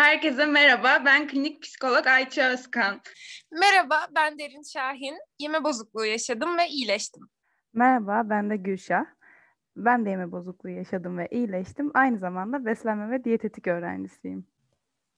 Herkese merhaba, ben klinik psikolog Ayça Özkan. Merhaba, ben Derin Şahin. Yeme bozukluğu yaşadım ve iyileştim. Merhaba, ben de Gülşah. Ben de yeme bozukluğu yaşadım ve iyileştim. Aynı zamanda beslenme ve diyetetik öğrencisiyim.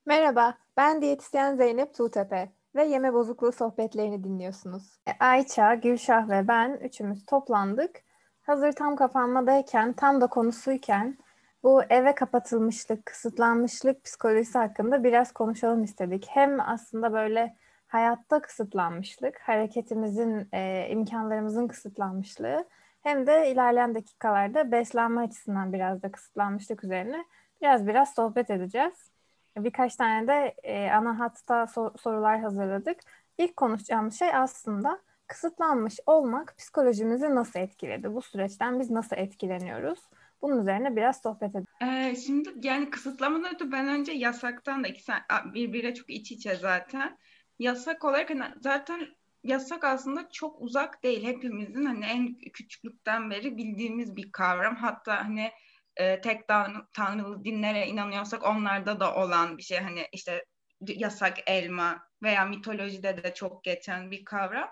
Merhaba, ben diyetisyen Zeynep Tuğtepe ve yeme bozukluğu sohbetlerini dinliyorsunuz. E, Ayça, Gülşah ve ben üçümüz toplandık. Hazır tam kapanmadayken, tam da konusuyken bu eve kapatılmışlık, kısıtlanmışlık psikolojisi hakkında biraz konuşalım istedik. Hem aslında böyle hayatta kısıtlanmışlık, hareketimizin, e, imkanlarımızın kısıtlanmışlığı hem de ilerleyen dakikalarda beslenme açısından biraz da kısıtlanmışlık üzerine biraz biraz sohbet edeceğiz. Birkaç tane de e, ana hatta so- sorular hazırladık. İlk konuşacağımız şey aslında kısıtlanmış olmak psikolojimizi nasıl etkiledi? Bu süreçten biz nasıl etkileniyoruz? Bunun üzerine biraz sohbet edelim. Ee, şimdi yani kısıtlamadan öte ben önce yasaktan da ikisi birbirine çok iç içe zaten. Yasak olarak hani zaten yasak aslında çok uzak değil. Hepimizin hani en küçüklükten beri bildiğimiz bir kavram. Hatta hani e, tek tanrı, tanrılı dinlere inanıyorsak onlarda da olan bir şey. Hani işte yasak elma veya mitolojide de çok geçen bir kavram.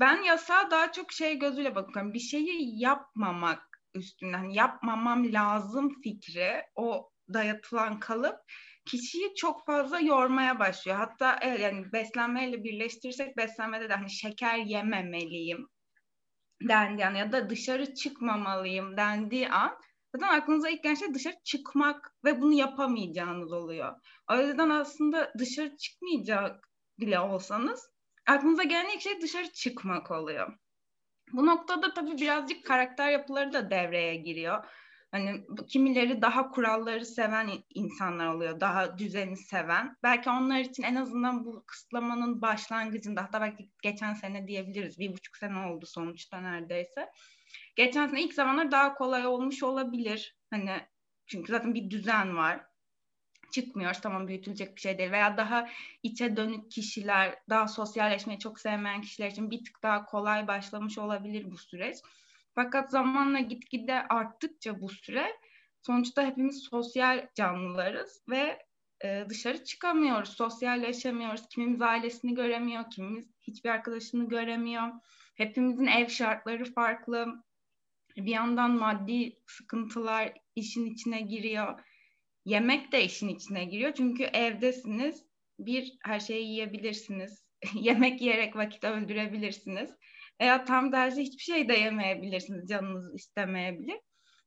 Ben yasağa daha çok şey gözüyle bakıyorum. Bir şeyi yapmamak üstünden hani yapmamam lazım fikri o dayatılan kalıp kişiyi çok fazla yormaya başlıyor. Hatta yani beslenmeyle birleştirirsek beslenmede de hani şeker yememeliyim dendi yani ya da dışarı çıkmamalıyım dendiği an zaten aklınıza ilk gelen şey dışarı çıkmak ve bunu yapamayacağınız oluyor. O yüzden aslında dışarı çıkmayacak bile olsanız aklınıza gelen ilk şey dışarı çıkmak oluyor. Bu noktada tabii birazcık karakter yapıları da devreye giriyor. Hani kimileri daha kuralları seven insanlar oluyor, daha düzeni seven. Belki onlar için en azından bu kısıtlamanın başlangıcında, hatta belki geçen sene diyebiliriz, bir buçuk sene oldu sonuçta neredeyse. Geçen sene ilk zamanlar daha kolay olmuş olabilir. Hani çünkü zaten bir düzen var çıkmıyoruz. Tamam büyütülecek bir şey değil. Veya daha içe dönük kişiler, daha sosyalleşmeyi çok sevmeyen kişiler için bir tık daha kolay başlamış olabilir bu süreç. Fakat zamanla gitgide arttıkça bu süre sonuçta hepimiz sosyal canlılarız ve e, dışarı çıkamıyoruz, sosyalleşemiyoruz. Kimimiz ailesini göremiyor, kimimiz hiçbir arkadaşını göremiyor. Hepimizin ev şartları farklı. Bir yandan maddi sıkıntılar işin içine giriyor. Yemek de işin içine giriyor. Çünkü evdesiniz. Bir, her şeyi yiyebilirsiniz. Yemek yiyerek vakit öldürebilirsiniz. Veya tam tersi hiçbir şey de yemeyebilirsiniz. Canınız istemeyebilir.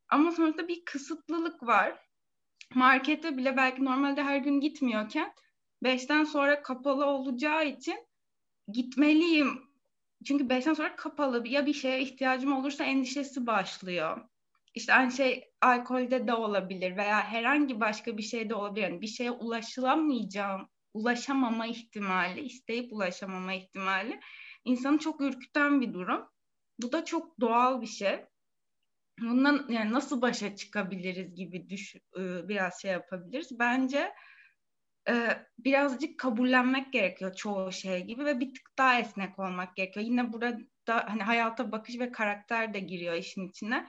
Ama sonuçta bir kısıtlılık var. Markete bile belki normalde her gün gitmiyorken beşten sonra kapalı olacağı için gitmeliyim. Çünkü beşten sonra kapalı ya bir şeye ihtiyacım olursa endişesi başlıyor. İşte aynı şey alkolde de olabilir veya herhangi başka bir şeyde olabilir. Yani bir şeye ulaşılamayacağım, ulaşamama ihtimali, isteyip ulaşamama ihtimali insanı çok ürküten bir durum. Bu da çok doğal bir şey. Bundan yani nasıl başa çıkabiliriz gibi düş, ıı, biraz şey yapabiliriz. Bence birazcık kabullenmek gerekiyor çoğu şey gibi ve bir tık daha esnek olmak gerekiyor. Yine burada hani hayata bakış ve karakter de giriyor işin içine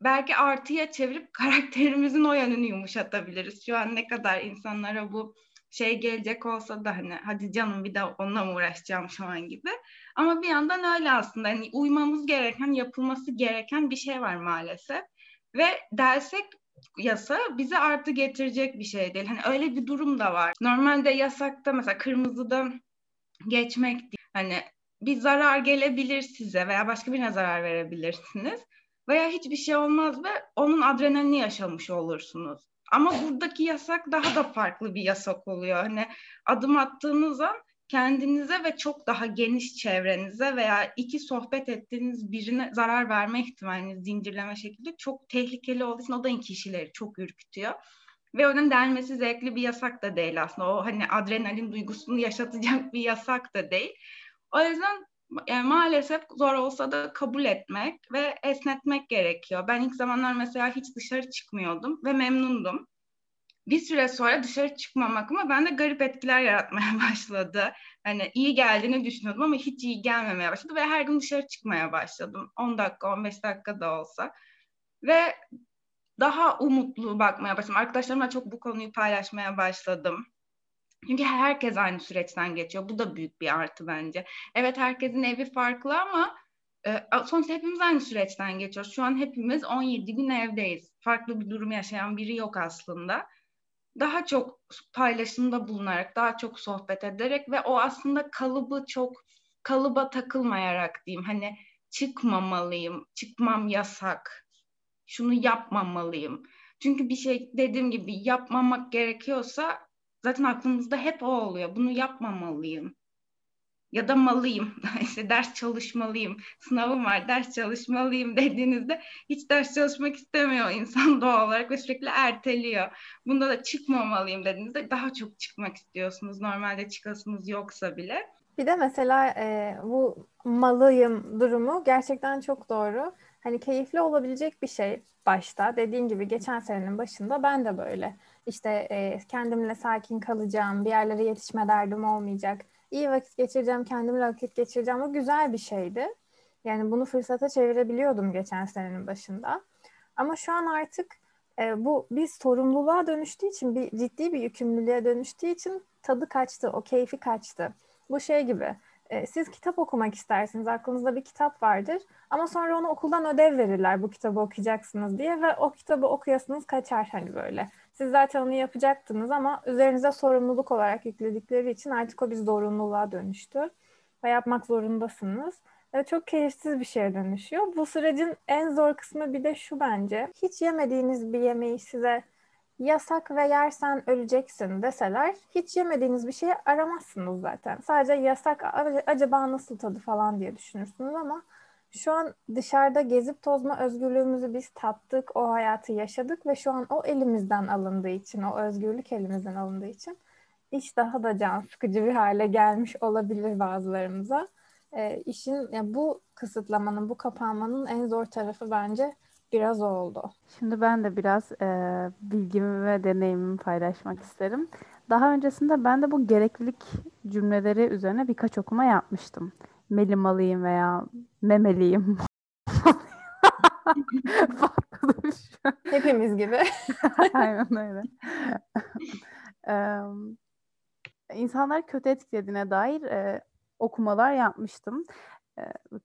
belki artıya çevirip karakterimizin o yönünü yumuşatabiliriz. Şu an ne kadar insanlara bu şey gelecek olsa da hani hadi canım bir de onunla mı uğraşacağım şu an gibi. Ama bir yandan öyle aslında hani uymamız gereken, yapılması gereken bir şey var maalesef. Ve dersek yasa bize artı getirecek bir şey değil. Hani öyle bir durum da var. Normalde yasakta mesela kırmızıda geçmek. Hani bir zarar gelebilir size veya başka birine zarar verebilirsiniz veya hiçbir şey olmaz ve onun adrenalini yaşamış olursunuz. Ama buradaki yasak daha da farklı bir yasak oluyor. Hani adım attığınız an kendinize ve çok daha geniş çevrenize veya iki sohbet ettiğiniz birine zarar verme ihtimaliniz zincirleme şekilde çok tehlikeli olduğu için o da kişileri çok ürkütüyor. Ve onun denmesi zevkli bir yasak da değil aslında. O hani adrenalin duygusunu yaşatacak bir yasak da değil. O yüzden yani maalesef zor olsa da kabul etmek ve esnetmek gerekiyor. Ben ilk zamanlar mesela hiç dışarı çıkmıyordum ve memnundum. Bir süre sonra dışarı çıkmamak ama bende garip etkiler yaratmaya başladı. Hani iyi geldiğini düşünüyordum ama hiç iyi gelmemeye başladı ve her gün dışarı çıkmaya başladım. 10 dakika, 15 dakika da olsa. Ve daha umutlu bakmaya başladım. Arkadaşlarımla çok bu konuyu paylaşmaya başladım. Çünkü herkes aynı süreçten geçiyor. Bu da büyük bir artı bence. Evet herkesin evi farklı ama e, sonuçta hepimiz aynı süreçten geçiyoruz. Şu an hepimiz 17 gün evdeyiz. Farklı bir durum yaşayan biri yok aslında. Daha çok paylaşımda bulunarak, daha çok sohbet ederek ve o aslında kalıbı çok kalıba takılmayarak diyeyim. Hani çıkmamalıyım, çıkmam yasak, şunu yapmamalıyım. Çünkü bir şey dediğim gibi yapmamak gerekiyorsa zaten aklımızda hep o oluyor. Bunu yapmamalıyım. Ya da malıyım. işte ders çalışmalıyım. Sınavım var, ders çalışmalıyım dediğinizde hiç ders çalışmak istemiyor insan doğal olarak ve sürekli erteliyor. Bunda da çıkmamalıyım dediğinizde daha çok çıkmak istiyorsunuz. Normalde çıkasınız yoksa bile. Bir de mesela e, bu malıyım durumu gerçekten çok doğru. Hani keyifli olabilecek bir şey başta. Dediğin gibi geçen senenin başında ben de böyle. İşte e, kendimle sakin kalacağım, bir yerlere yetişme derdim olmayacak. İyi vakit geçireceğim, kendimle vakit geçireceğim. O güzel bir şeydi. Yani bunu fırsata çevirebiliyordum geçen senenin başında. Ama şu an artık e, bu bir sorumluluğa dönüştüğü için, bir ciddi bir yükümlülüğe dönüştüğü için tadı kaçtı, o keyfi kaçtı. Bu şey gibi. E, siz kitap okumak istersiniz. Aklınızda bir kitap vardır. Ama sonra onu okuldan ödev verirler bu kitabı okuyacaksınız diye ve o kitabı okuyasınız kaçar hani böyle. Siz zaten onu yapacaktınız ama üzerinize sorumluluk olarak yükledikleri için artık o bir zorunluluğa dönüştü. Ve yapmak zorundasınız. Ve çok keyifsiz bir şeye dönüşüyor. Bu sürecin en zor kısmı bir de şu bence. Hiç yemediğiniz bir yemeği size yasak ve yersen öleceksin deseler hiç yemediğiniz bir şeyi aramazsınız zaten. Sadece yasak acaba nasıl tadı falan diye düşünürsünüz ama şu an dışarıda gezip tozma özgürlüğümüzü biz tattık, o hayatı yaşadık ve şu an o elimizden alındığı için, o özgürlük elimizden alındığı için iş daha da can sıkıcı bir hale gelmiş olabilir bazılarımıza. E, işin yani bu kısıtlamanın, bu kapanmanın en zor tarafı bence biraz oldu. Şimdi ben de biraz e, bilgimi ve deneyimimi paylaşmak isterim. Daha öncesinde ben de bu gereklilik cümleleri üzerine birkaç okuma yapmıştım. Melimalıyım veya memeliyim. Hepimiz gibi. Aynen öyle. ee, insanları kötü etkilediğine dair e, okumalar yapmıştım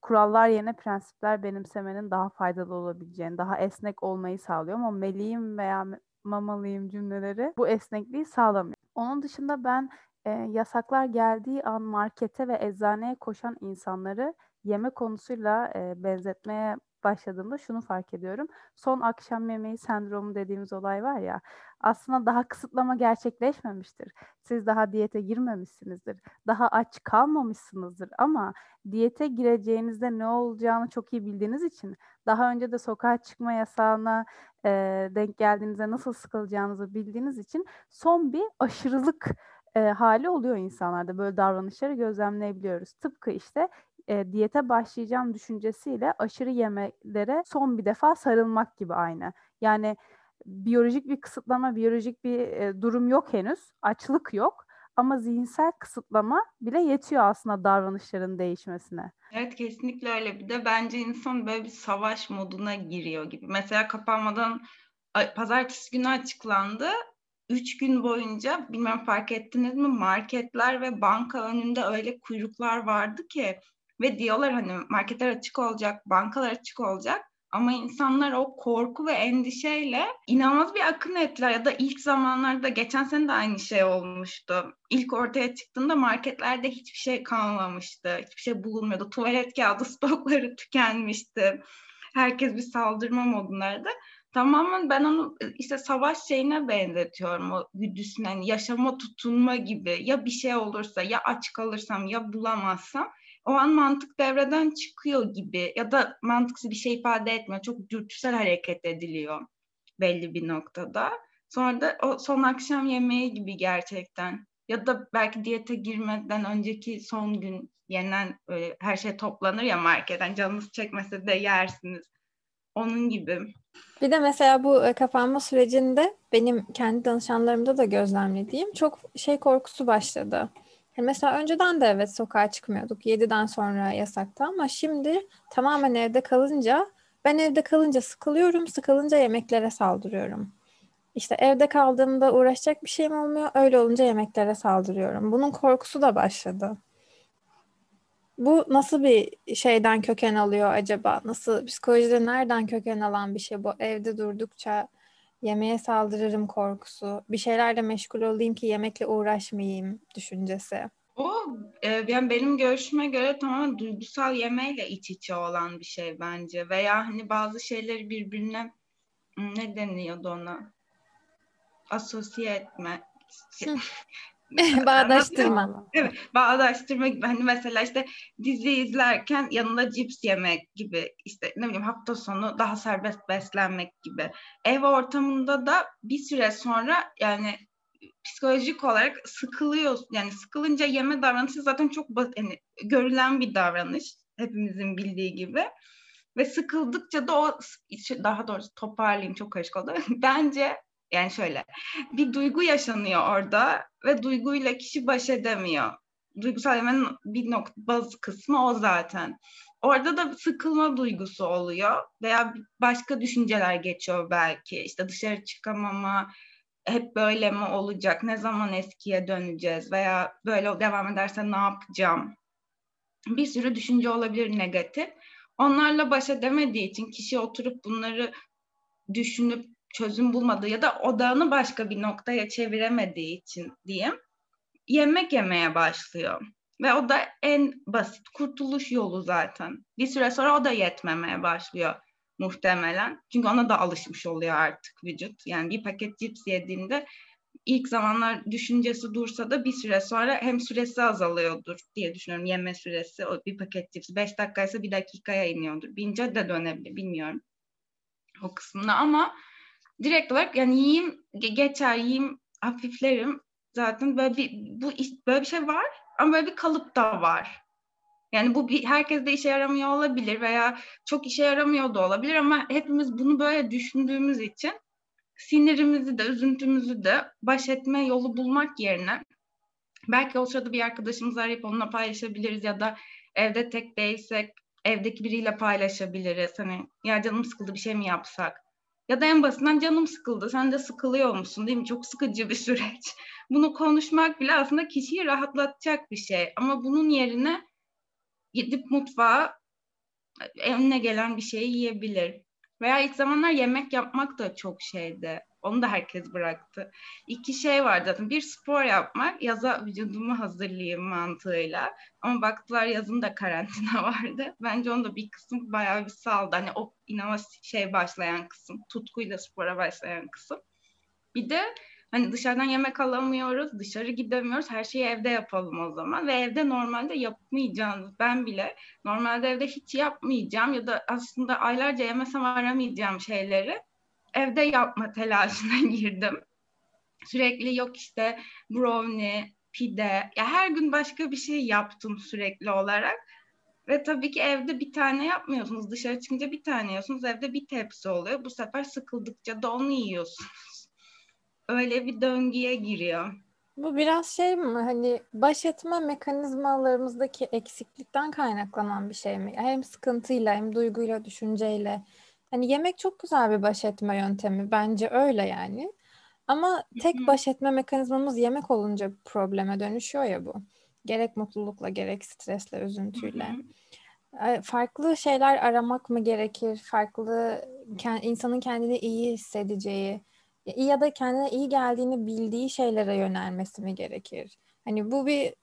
kurallar yerine prensipler benimsemenin daha faydalı olabileceğini, daha esnek olmayı sağlıyor ama meliyim veya mamalıyım cümleleri bu esnekliği sağlamıyor. Onun dışında ben e, yasaklar geldiği an markete ve eczaneye koşan insanları yeme konusuyla e, benzetmeye başladığımda şunu fark ediyorum. Son akşam yemeği sendromu dediğimiz olay var ya aslında daha kısıtlama gerçekleşmemiştir. Siz daha diyete girmemişsinizdir. Daha aç kalmamışsınızdır ama diyete gireceğinizde ne olacağını çok iyi bildiğiniz için daha önce de sokağa çıkma yasağına e, denk geldiğinizde nasıl sıkılacağınızı bildiğiniz için son bir aşırılık e, hali oluyor insanlarda. Böyle davranışları gözlemleyebiliyoruz. Tıpkı işte e, diyete başlayacağım düşüncesiyle aşırı yemeklere son bir defa sarılmak gibi aynı. Yani biyolojik bir kısıtlama, biyolojik bir e, durum yok henüz. Açlık yok. Ama zihinsel kısıtlama bile yetiyor aslında davranışların değişmesine. Evet kesinlikle öyle. Bir de bence insan böyle bir savaş moduna giriyor gibi. Mesela kapanmadan pazartesi günü açıklandı. Üç gün boyunca bilmem fark ettiniz mi marketler ve banka önünde öyle kuyruklar vardı ki ve diyorlar hani marketler açık olacak, bankalar açık olacak. Ama insanlar o korku ve endişeyle inanılmaz bir akın ettiler. Ya da ilk zamanlarda geçen sene de aynı şey olmuştu. İlk ortaya çıktığında marketlerde hiçbir şey kalmamıştı. Hiçbir şey bulunmuyordu. Tuvalet kağıdı stokları tükenmişti. Herkes bir saldırma modundaydı. Tamamen ben onu işte savaş şeyine benzetiyorum o güdüsüne. Yani yaşama tutunma gibi. Ya bir şey olursa ya aç kalırsam ya bulamazsam o an mantık devreden çıkıyor gibi ya da mantıksız bir şey ifade etmiyor. Çok dürtüsel hareket ediliyor belli bir noktada. Sonra da o son akşam yemeği gibi gerçekten. Ya da belki diyete girmeden önceki son gün yenen böyle her şey toplanır ya marketten canınız çekmese de yersiniz. Onun gibi. Bir de mesela bu e, kapanma sürecinde benim kendi danışanlarımda da gözlemlediğim çok şey korkusu başladı. Mesela önceden de evet sokağa çıkmıyorduk. 7'den sonra yasakta ama şimdi tamamen evde kalınca Ben evde kalınca sıkılıyorum, sıkılınca yemeklere saldırıyorum. İşte evde kaldığımda uğraşacak bir şeyim olmuyor, öyle olunca yemeklere saldırıyorum. Bunun korkusu da başladı. Bu nasıl bir şeyden köken alıyor acaba? Nasıl psikolojide nereden köken alan bir şey bu? Evde durdukça yemeğe saldırırım korkusu, bir şeylerle meşgul olayım ki yemekle uğraşmayayım düşüncesi. O e, yani benim görüşüme göre tamamen duygusal yemeyle iç içe olan bir şey bence. Veya hani bazı şeyleri birbirine ne deniyordu ona? Asosiye etme. Bağdaştırma. Evet, bağdaştırma gibi. Hani mesela işte dizi izlerken yanında cips yemek gibi. işte ne bileyim hafta sonu daha serbest beslenmek gibi. Ev ortamında da bir süre sonra yani psikolojik olarak sıkılıyor. Yani sıkılınca yeme davranışı zaten çok yani görülen bir davranış. Hepimizin bildiği gibi. Ve sıkıldıkça da o daha doğrusu toparlayayım çok karışık oldu. Bence yani şöyle bir duygu yaşanıyor orada ve duyguyla kişi baş edemiyor. Duygusal yemenin bir nokta bazı kısmı o zaten. Orada da sıkılma duygusu oluyor veya başka düşünceler geçiyor belki. İşte dışarı çıkamama, hep böyle mi olacak, ne zaman eskiye döneceğiz veya böyle devam ederse ne yapacağım? Bir sürü düşünce olabilir negatif. Onlarla baş edemediği için kişi oturup bunları düşünüp çözüm bulmadığı ya da odağını başka bir noktaya çeviremediği için diyeyim yemek yemeye başlıyor. Ve o da en basit kurtuluş yolu zaten. Bir süre sonra o da yetmemeye başlıyor muhtemelen. Çünkü ona da alışmış oluyor artık vücut. Yani bir paket cips yediğinde ilk zamanlar düşüncesi dursa da bir süre sonra hem süresi azalıyordur diye düşünüyorum. Yeme süresi o bir paket cips 5 dakikaysa bir dakikaya iniyordur. Bince de dönebilir bilmiyorum o kısmında ama direkt olarak yani yiyeyim geçer yiyeyim hafiflerim zaten böyle bir bu böyle bir şey var ama böyle bir kalıp da var. Yani bu bir, herkes de işe yaramıyor olabilir veya çok işe yaramıyor da olabilir ama hepimiz bunu böyle düşündüğümüz için sinirimizi de üzüntümüzü de baş etme yolu bulmak yerine belki o sırada bir arkadaşımız arayıp onunla paylaşabiliriz ya da evde tek değilsek evdeki biriyle paylaşabiliriz. Hani ya canım sıkıldı bir şey mi yapsak? Ya da en basitinden canım sıkıldı. Sen de sıkılıyor musun değil mi? Çok sıkıcı bir süreç. Bunu konuşmak bile aslında kişiyi rahatlatacak bir şey. Ama bunun yerine gidip mutfağa önüne gelen bir şeyi yiyebilir. Veya ilk zamanlar yemek yapmak da çok şeydi. Onu da herkes bıraktı. İki şey var zaten. Bir spor yapmak, yaza vücudumu hazırlayayım mantığıyla. Ama baktılar yazın da karantina vardı. Bence onu da bir kısım bayağı bir saldı. Hani o inanılmaz şey başlayan kısım, tutkuyla spora başlayan kısım. Bir de Hani dışarıdan yemek alamıyoruz, dışarı gidemiyoruz. Her şeyi evde yapalım o zaman. Ve evde normalde yapmayacağınız, ben bile normalde evde hiç yapmayacağım ya da aslında aylarca yemesem aramayacağım şeyleri evde yapma telaşına girdim. Sürekli yok işte brownie, pide. Ya her gün başka bir şey yaptım sürekli olarak. Ve tabii ki evde bir tane yapmıyorsunuz. Dışarı çıkınca bir tane yiyorsunuz. Evde bir tepsi oluyor. Bu sefer sıkıldıkça da onu yiyorsunuz öyle bir döngüye giriyor. Bu biraz şey mi hani baş etme mekanizmalarımızdaki eksiklikten kaynaklanan bir şey mi? Hem sıkıntıyla hem duyguyla, düşünceyle. Hani yemek çok güzel bir baş etme yöntemi. Bence öyle yani. Ama tek baş etme mekanizmamız yemek olunca probleme dönüşüyor ya bu. Gerek mutlulukla gerek stresle, üzüntüyle. Farklı şeyler aramak mı gerekir? Farklı insanın kendini iyi hissedeceği, ya da kendine iyi geldiğini bildiği şeylere yönelmesi mi gerekir? Hani bu bir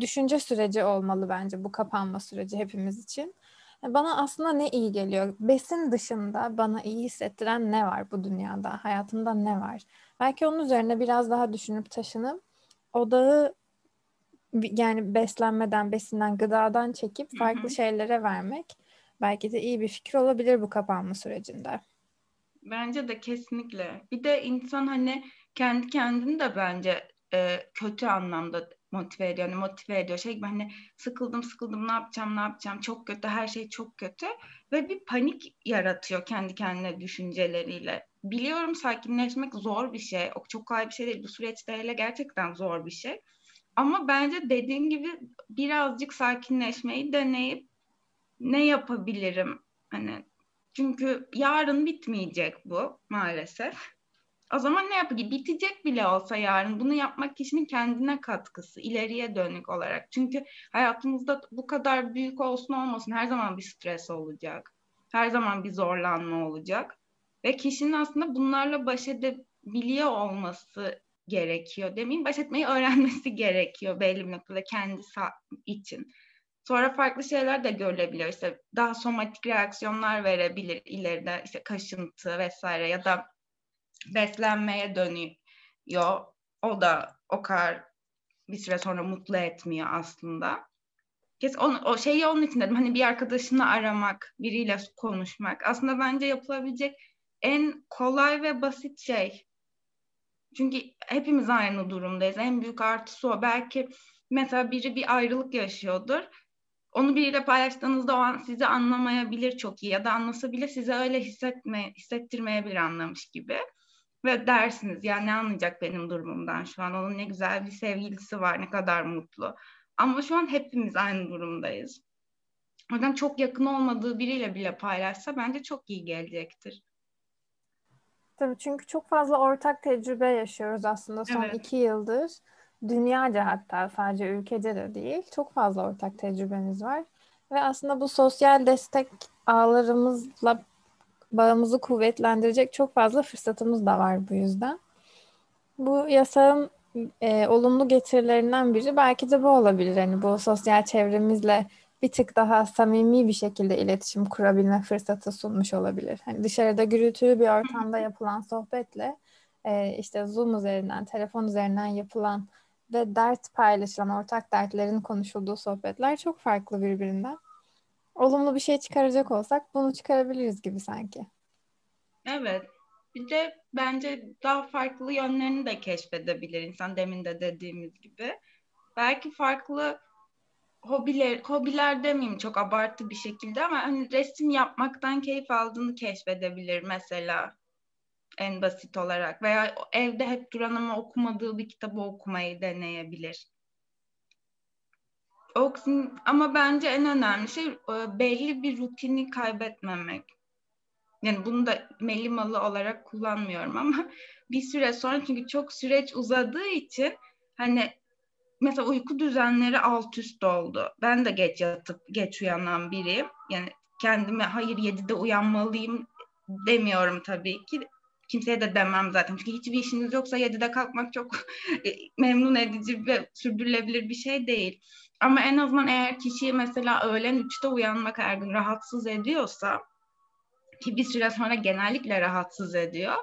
düşünce süreci olmalı bence bu kapanma süreci hepimiz için. Bana aslında ne iyi geliyor? Besin dışında bana iyi hissettiren ne var bu dünyada? Hayatımda ne var? Belki onun üzerine biraz daha düşünüp taşınıp odağı yani beslenmeden, besinden, gıdadan çekip farklı şeylere vermek belki de iyi bir fikir olabilir bu kapanma sürecinde. Bence de kesinlikle. Bir de insan hani kendi kendini de bence e, kötü anlamda motive ediyor. Yani motive ediyor. Şey gibi hani sıkıldım sıkıldım ne yapacağım ne yapacağım çok kötü her şey çok kötü ve bir panik yaratıyor kendi kendine düşünceleriyle. Biliyorum sakinleşmek zor bir şey. O çok kolay bir şey değil. Bu süreçte hele gerçekten zor bir şey. Ama bence dediğin gibi birazcık sakinleşmeyi deneyip ne yapabilirim? Hani Çünkü yarın bitmeyecek bu maalesef. O zaman ne yapacak? Bitecek bile olsa yarın bunu yapmak kişinin kendine katkısı, ileriye dönük olarak. Çünkü hayatımızda bu kadar büyük olsun olmasın her zaman bir stres olacak. Her zaman bir zorlanma olacak. Ve kişinin aslında bunlarla baş edebiliyor olması gerekiyor. Demin baş etmeyi öğrenmesi gerekiyor belli bir noktada kendi için. Sonra farklı şeyler de görülebilir. İşte daha somatik reaksiyonlar verebilir ileride. işte kaşıntı vesaire ya da beslenmeye dönüyor. O da o kadar bir süre sonra mutlu etmiyor aslında. Kes on, o şeyi onun için dedim. Hani bir arkadaşını aramak, biriyle konuşmak. Aslında bence yapılabilecek en kolay ve basit şey. Çünkü hepimiz aynı durumdayız. En büyük artısı o. Belki mesela biri bir ayrılık yaşıyordur. Onu biriyle paylaştığınızda o an sizi anlamayabilir çok iyi ya da anlasa bile size öyle hissetme, hissettirmeyebilir anlamış gibi. Ve dersiniz ya ne anlayacak benim durumumdan şu an onun ne güzel bir sevgilisi var ne kadar mutlu. Ama şu an hepimiz aynı durumdayız. O yüzden çok yakın olmadığı biriyle bile paylaşsa bence çok iyi gelecektir. Tabii çünkü çok fazla ortak tecrübe yaşıyoruz aslında son evet. iki yıldır. Dünyaca hatta sadece ülkece de değil. Çok fazla ortak tecrübemiz var. Ve aslında bu sosyal destek ağlarımızla bağımızı kuvvetlendirecek çok fazla fırsatımız da var bu yüzden. Bu yasağın e, olumlu getirilerinden biri belki de bu olabilir. Hani bu sosyal çevremizle bir tık daha samimi bir şekilde iletişim kurabilme fırsatı sunmuş olabilir. Hani dışarıda gürültülü bir ortamda yapılan sohbetle e, işte Zoom üzerinden, telefon üzerinden yapılan ve dert paylaşılan, ortak dertlerin konuşulduğu sohbetler çok farklı birbirinden. Olumlu bir şey çıkaracak olsak bunu çıkarabiliriz gibi sanki. Evet. Bir de bence daha farklı yönlerini de keşfedebilir insan demin de dediğimiz gibi. Belki farklı hobiler, hobiler demeyeyim çok abartı bir şekilde ama hani resim yapmaktan keyif aldığını keşfedebilir mesela en basit olarak veya evde hep duran ama okumadığı bir kitabı okumayı deneyebilir. Ama bence en önemli şey e, belli bir rutini kaybetmemek. Yani bunu da melimalı olarak kullanmıyorum ama bir süre sonra çünkü çok süreç uzadığı için hani mesela uyku düzenleri alt üst oldu. Ben de geç yatıp geç uyanan biriyim. Yani kendime hayır 7'de uyanmalıyım demiyorum tabii ki. Kimseye de demem zaten. Çünkü hiçbir işiniz yoksa 7'de kalkmak çok e, memnun edici ve sürdürülebilir bir şey değil. Ama en azından eğer kişiyi mesela öğlen 3'te uyanmak her gün rahatsız ediyorsa ki bir süre sonra genellikle rahatsız ediyor.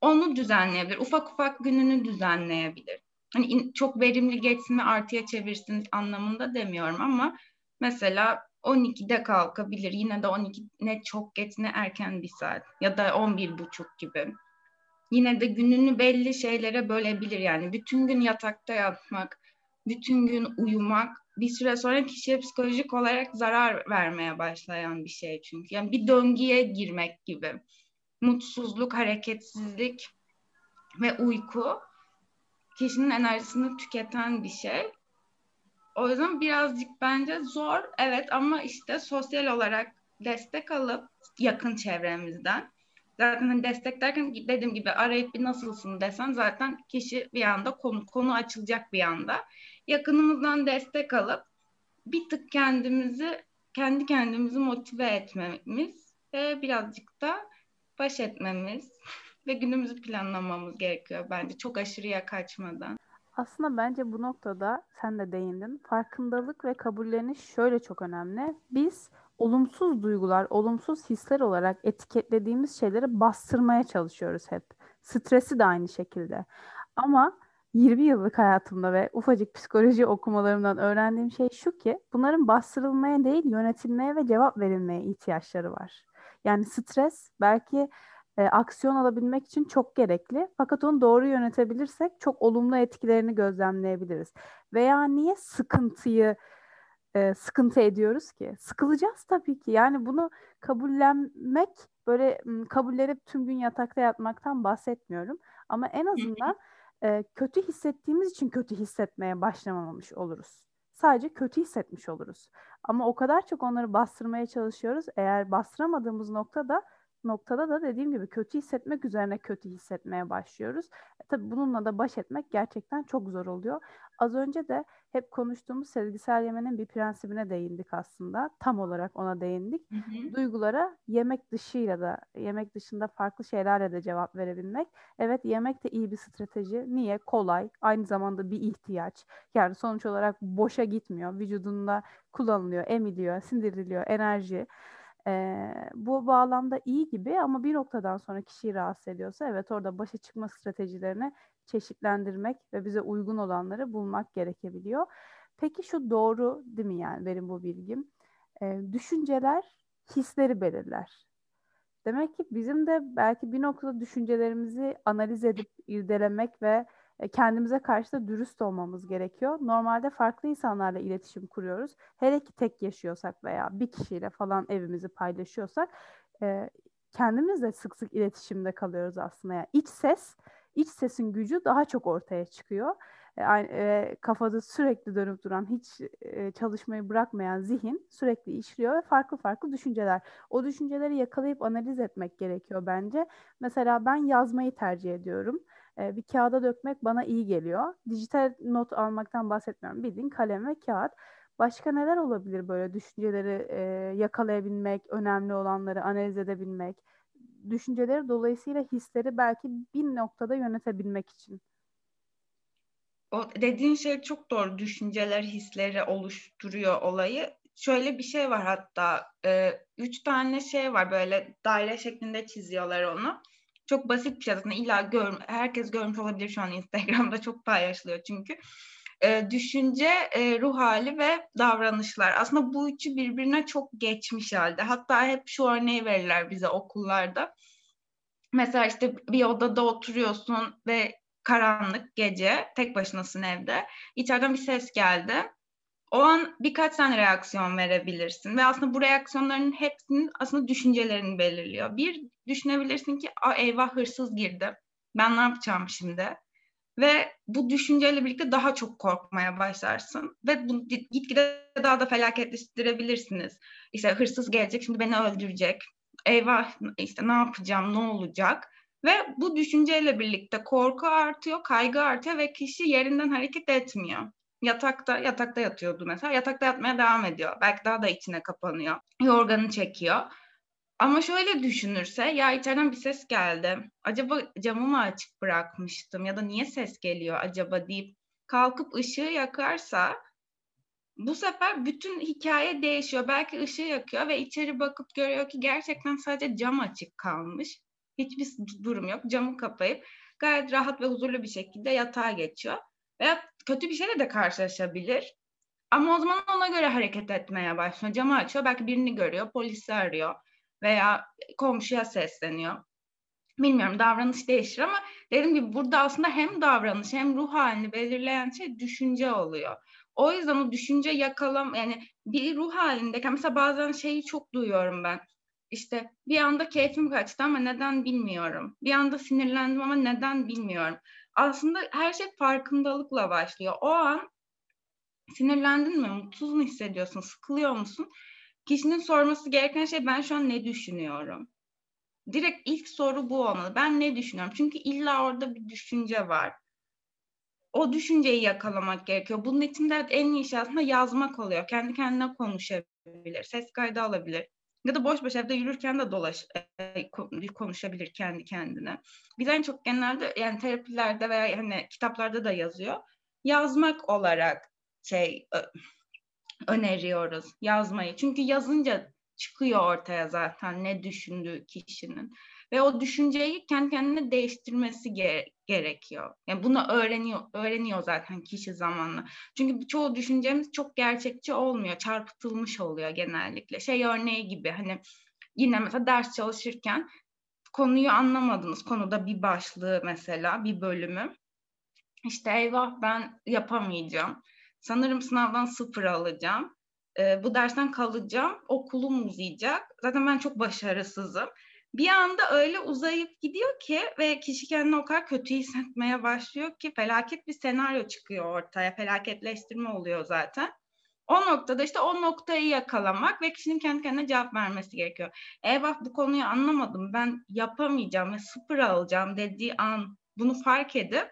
Onu düzenleyebilir. Ufak ufak gününü düzenleyebilir hani çok verimli geçsin ve artıya çevirsin anlamında demiyorum ama mesela 12'de kalkabilir. Yine de 12 ne çok geç ne erken bir saat ya da 11 buçuk gibi. Yine de gününü belli şeylere bölebilir yani. Bütün gün yatakta yatmak, bütün gün uyumak bir süre sonra kişiye psikolojik olarak zarar vermeye başlayan bir şey çünkü. Yani bir döngüye girmek gibi. Mutsuzluk, hareketsizlik ve uyku kişinin enerjisini tüketen bir şey. O yüzden birazcık bence zor evet ama işte sosyal olarak destek alıp yakın çevremizden zaten hani destek derken dediğim gibi arayıp bir nasılsın desen zaten kişi bir anda konu konu açılacak bir anda. Yakınımızdan destek alıp bir tık kendimizi kendi kendimizi motive etmemiz ve birazcık da baş etmemiz ve günümüzü planlamamız gerekiyor bence çok aşırıya kaçmadan. Aslında bence bu noktada sen de değindin. Farkındalık ve kabulleniş şöyle çok önemli. Biz olumsuz duygular, olumsuz hisler olarak etiketlediğimiz şeyleri bastırmaya çalışıyoruz hep. Stresi de aynı şekilde. Ama 20 yıllık hayatımda ve ufacık psikoloji okumalarımdan öğrendiğim şey şu ki bunların bastırılmaya değil yönetilmeye ve cevap verilmeye ihtiyaçları var. Yani stres belki e, aksiyon alabilmek için çok gerekli. Fakat onu doğru yönetebilirsek çok olumlu etkilerini gözlemleyebiliriz. Veya niye sıkıntıyı e, sıkıntı ediyoruz ki? Sıkılacağız tabii ki. Yani bunu kabullenmek böyle kabullenip tüm gün yatakta yatmaktan bahsetmiyorum. Ama en azından e, kötü hissettiğimiz için kötü hissetmeye başlamamış oluruz. sadece kötü hissetmiş oluruz. Ama o kadar çok onları bastırmaya çalışıyoruz. Eğer bastıramadığımız noktada noktada da dediğim gibi kötü hissetmek üzerine kötü hissetmeye başlıyoruz. E, tabii bununla da baş etmek gerçekten çok zor oluyor. Az önce de hep konuştuğumuz sezgisel yemenin bir prensibine değindik aslında. Tam olarak ona değindik. Hı hı. Duygulara yemek dışıyla da, yemek dışında farklı şeylerle de cevap verebilmek. Evet yemek de iyi bir strateji. Niye? Kolay. Aynı zamanda bir ihtiyaç. Yani sonuç olarak boşa gitmiyor. Vücudunda kullanılıyor, emiliyor, sindiriliyor, enerji. Ee, bu bağlamda iyi gibi ama bir noktadan sonra kişiyi rahatsız ediyorsa evet orada başa çıkma stratejilerini çeşitlendirmek ve bize uygun olanları bulmak gerekebiliyor. Peki şu doğru değil mi yani benim bu bilgim? Ee, düşünceler hisleri belirler. Demek ki bizim de belki bir noktada düşüncelerimizi analiz edip irdelemek ve e, kendimize karşı da dürüst olmamız gerekiyor. Normalde farklı insanlarla iletişim kuruyoruz. Hele ki tek yaşıyorsak veya bir kişiyle falan evimizi paylaşıyorsak e, kendimizle sık sık iletişimde kalıyoruz aslında. Yani iç ses, iç sesin gücü daha çok ortaya çıkıyor. E, e, kafada sürekli dönüp duran, hiç e, çalışmayı bırakmayan zihin sürekli işliyor ve farklı farklı düşünceler. O düşünceleri yakalayıp analiz etmek gerekiyor bence. Mesela ben yazmayı tercih ediyorum e, bir kağıda dökmek bana iyi geliyor. Dijital not almaktan bahsetmiyorum. Bildiğin kalem ve kağıt. Başka neler olabilir böyle düşünceleri e, yakalayabilmek, önemli olanları analiz edebilmek, düşünceleri dolayısıyla hisleri belki bir noktada yönetebilmek için. O dediğin şey çok doğru. Düşünceler, hisleri oluşturuyor olayı. Şöyle bir şey var hatta e, üç tane şey var böyle daire şeklinde çiziyorlar onu çok basit bir şey aslında illa gör, herkes görmüş olabilir şu an Instagram'da çok paylaşılıyor çünkü. E, düşünce, e, ruh hali ve davranışlar. Aslında bu üçü birbirine çok geçmiş halde. Hatta hep şu örneği verirler bize okullarda. Mesela işte bir odada oturuyorsun ve karanlık gece tek başınasın evde. İçeriden bir ses geldi o an birkaç tane reaksiyon verebilirsin ve aslında bu reaksiyonların hepsinin aslında düşüncelerini belirliyor. Bir düşünebilirsin ki A, eyvah hırsız girdi. Ben ne yapacağım şimdi? Ve bu düşünceyle birlikte daha çok korkmaya başlarsın. Ve bu gitgide daha da felaketleştirebilirsiniz. İşte hırsız gelecek şimdi beni öldürecek. Eyvah işte ne yapacağım ne olacak? Ve bu düşünceyle birlikte korku artıyor, kaygı artıyor ve kişi yerinden hareket etmiyor yatakta yatakta yatıyordu mesela. Yatakta yatmaya devam ediyor. Belki daha da içine kapanıyor. Yorganı çekiyor. Ama şöyle düşünürse ya içeriden bir ses geldi. Acaba camı mı açık bırakmıştım ya da niye ses geliyor acaba deyip kalkıp ışığı yakarsa bu sefer bütün hikaye değişiyor. Belki ışığı yakıyor ve içeri bakıp görüyor ki gerçekten sadece cam açık kalmış. Hiçbir durum yok. Camı kapayıp gayet rahat ve huzurlu bir şekilde yatağa geçiyor. Veya kötü bir şeyle de karşılaşabilir. Ama o zaman ona göre hareket etmeye başlıyor. Camı açıyor, belki birini görüyor, polisi arıyor veya komşuya sesleniyor. Bilmiyorum davranış değişir ama dediğim gibi burada aslında hem davranış hem ruh halini belirleyen şey düşünce oluyor. O yüzden o düşünce yakalam yani bir ruh halindeyken mesela bazen şeyi çok duyuyorum ben. İşte bir anda keyfim kaçtı ama neden bilmiyorum. Bir anda sinirlendim ama neden bilmiyorum aslında her şey farkındalıkla başlıyor. O an sinirlendin mi, mutsuz mu hissediyorsun, sıkılıyor musun? Kişinin sorması gereken şey ben şu an ne düşünüyorum? Direkt ilk soru bu olmalı. Ben ne düşünüyorum? Çünkü illa orada bir düşünce var. O düşünceyi yakalamak gerekiyor. Bunun için de en iyi şey aslında yazmak oluyor. Kendi kendine konuşabilir, ses kaydı alabilir. Ya da boş boş evde yürürken de dolaş e, konuşabilir kendi kendine. Biz en çok genelde yani terapilerde veya hani kitaplarda da yazıyor. Yazmak olarak şey öneriyoruz yazmayı. Çünkü yazınca çıkıyor ortaya zaten ne düşündüğü kişinin ve o düşünceyi kendi kendine değiştirmesi ge- gerekiyor. Yani bunu öğreniyor öğreniyor zaten kişi zamanla. Çünkü çoğu düşüncemiz çok gerçekçi olmuyor, çarpıtılmış oluyor genellikle. Şey örneği gibi hani yine mesela ders çalışırken konuyu anlamadınız. Konuda bir başlığı mesela, bir bölümü. İşte eyvah ben yapamayacağım. Sanırım sınavdan sıfır alacağım. Ee, bu dersten kalacağım. Okulum uzayacak. Zaten ben çok başarısızım bir anda öyle uzayıp gidiyor ki ve kişi kendini o kadar kötü hissetmeye başlıyor ki felaket bir senaryo çıkıyor ortaya. Felaketleştirme oluyor zaten. O noktada işte o noktayı yakalamak ve kişinin kendi kendine cevap vermesi gerekiyor. Eyvah bu konuyu anlamadım ben yapamayacağım ve sıfır alacağım dediği an bunu fark edip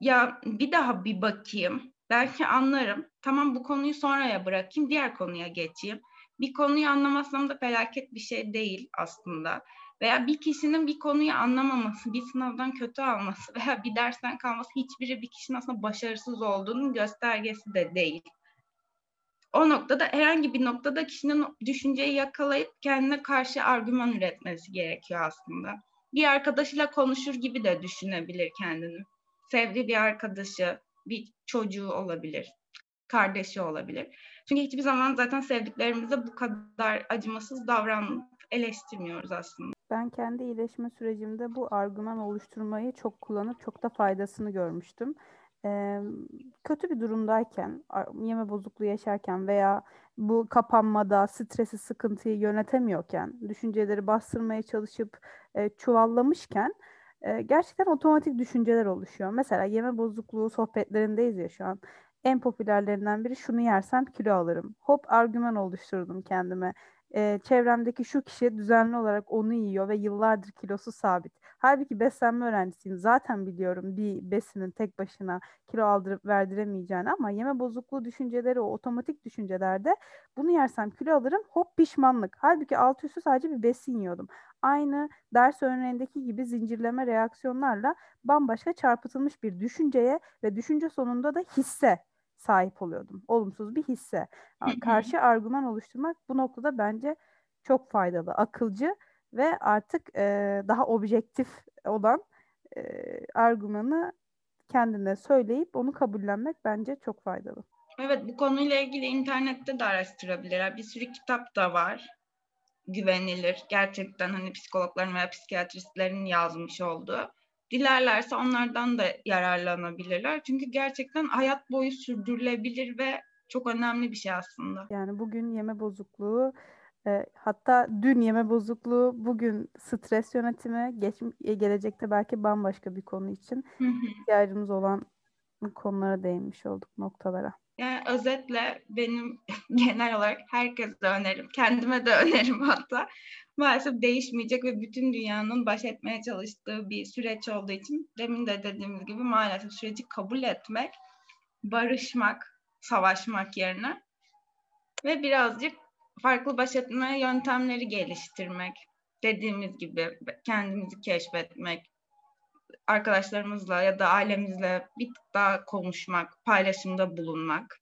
ya bir daha bir bakayım belki anlarım tamam bu konuyu sonraya bırakayım diğer konuya geçeyim. Bir konuyu anlamazsam da felaket bir şey değil aslında. Veya bir kişinin bir konuyu anlamaması, bir sınavdan kötü alması veya bir dersten kalması hiçbiri bir kişinin aslında başarısız olduğunun göstergesi de değil o noktada herhangi bir noktada kişinin düşünceyi yakalayıp kendine karşı argüman üretmesi gerekiyor aslında. Bir arkadaşıyla konuşur gibi de düşünebilir kendini. Sevdiği bir arkadaşı, bir çocuğu olabilir, kardeşi olabilir. Çünkü hiçbir zaman zaten sevdiklerimize bu kadar acımasız davranıp eleştirmiyoruz aslında. Ben kendi iyileşme sürecimde bu argüman oluşturmayı çok kullanıp çok da faydasını görmüştüm e, kötü bir durumdayken, yeme bozukluğu yaşarken veya bu kapanmada stresi, sıkıntıyı yönetemiyorken, düşünceleri bastırmaya çalışıp e, çuvallamışken e, gerçekten otomatik düşünceler oluşuyor. Mesela yeme bozukluğu sohbetlerindeyiz ya şu an. En popülerlerinden biri şunu yersem kilo alırım. Hop argüman oluşturdum kendime e, çevremdeki şu kişi düzenli olarak onu yiyor ve yıllardır kilosu sabit. Halbuki beslenme öğrencisiyim. Zaten biliyorum bir besinin tek başına kilo aldırıp verdiremeyeceğini ama yeme bozukluğu düşünceleri o otomatik düşüncelerde bunu yersem kilo alırım hop pişmanlık. Halbuki altı üstü sadece bir besin yiyordum. Aynı ders örneğindeki gibi zincirleme reaksiyonlarla bambaşka çarpıtılmış bir düşünceye ve düşünce sonunda da hisse sahip oluyordum. Olumsuz bir hisse. Karşı argüman oluşturmak bu noktada bence çok faydalı, akılcı ve artık e, daha objektif olan e, argümanı kendine söyleyip onu kabullenmek bence çok faydalı. Evet bu konuyla ilgili internette de araştırabilirler. Bir sürü kitap da var. Güvenilir. Gerçekten hani psikologların veya psikiyatristlerin yazmış olduğu dilerlerse onlardan da yararlanabilirler. Çünkü gerçekten hayat boyu sürdürülebilir ve çok önemli bir şey aslında. Yani bugün yeme bozukluğu e, hatta dün yeme bozukluğu, bugün stres yönetimi, geç, e, gelecekte belki bambaşka bir konu için ihtiyacımız olan konulara değinmiş olduk noktalara. Yani özetle benim genel olarak herkese önerim, kendime de önerim hatta maalesef değişmeyecek ve bütün dünyanın baş etmeye çalıştığı bir süreç olduğu için demin de dediğimiz gibi maalesef süreci kabul etmek, barışmak, savaşmak yerine ve birazcık farklı baş etme yöntemleri geliştirmek. Dediğimiz gibi kendimizi keşfetmek, arkadaşlarımızla ya da ailemizle bir tık daha konuşmak, paylaşımda bulunmak.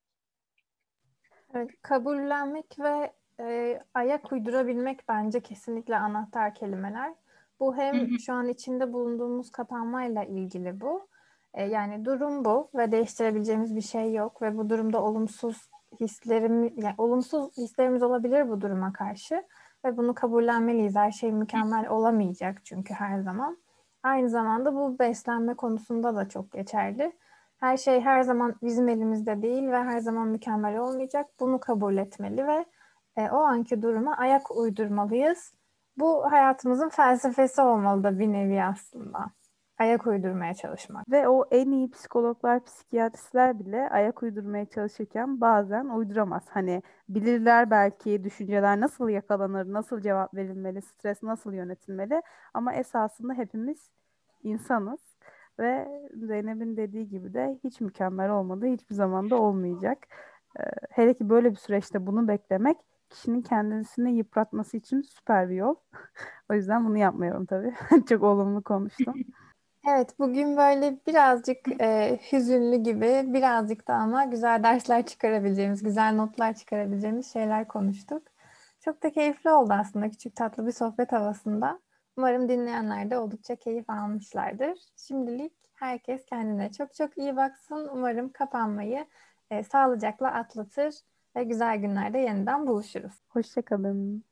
Evet, kabullenmek ve e, ayak uydurabilmek bence kesinlikle anahtar kelimeler. Bu hem şu an içinde bulunduğumuz kapanmayla ilgili bu. E, yani durum bu ve değiştirebileceğimiz bir şey yok ve bu durumda olumsuz hislerim, yani olumsuz hislerimiz olabilir bu duruma karşı ve bunu kabullenmeliyiz. Her şey mükemmel olamayacak çünkü her zaman. Aynı zamanda bu beslenme konusunda da çok geçerli. Her şey her zaman bizim elimizde değil ve her zaman mükemmel olmayacak. Bunu kabul etmeli ve e, o anki duruma ayak uydurmalıyız. Bu hayatımızın felsefesi olmalı da bir nevi aslında. Ayak uydurmaya çalışmak. Ve o en iyi psikologlar, psikiyatristler bile ayak uydurmaya çalışırken bazen uyduramaz. Hani bilirler belki düşünceler nasıl yakalanır, nasıl cevap verilmeli, stres nasıl yönetilmeli. Ama esasında hepimiz insanız. Ve Zeynep'in dediği gibi de hiç mükemmel olmadı, hiçbir zaman da olmayacak. Hele ki böyle bir süreçte bunu beklemek kişinin kendisini yıpratması için süper bir yol. o yüzden bunu yapmıyorum tabii. Çok olumlu konuştum. Evet, bugün böyle birazcık e, hüzünlü gibi, birazcık da ama güzel dersler çıkarabileceğimiz, güzel notlar çıkarabileceğimiz şeyler konuştuk. Çok da keyifli oldu aslında küçük tatlı bir sohbet havasında. Umarım dinleyenler de oldukça keyif almışlardır. Şimdilik herkes kendine çok çok iyi baksın. Umarım kapanmayı e, sağlıcakla atlatır ve güzel günlerde yeniden buluşuruz. Hoşçakalın.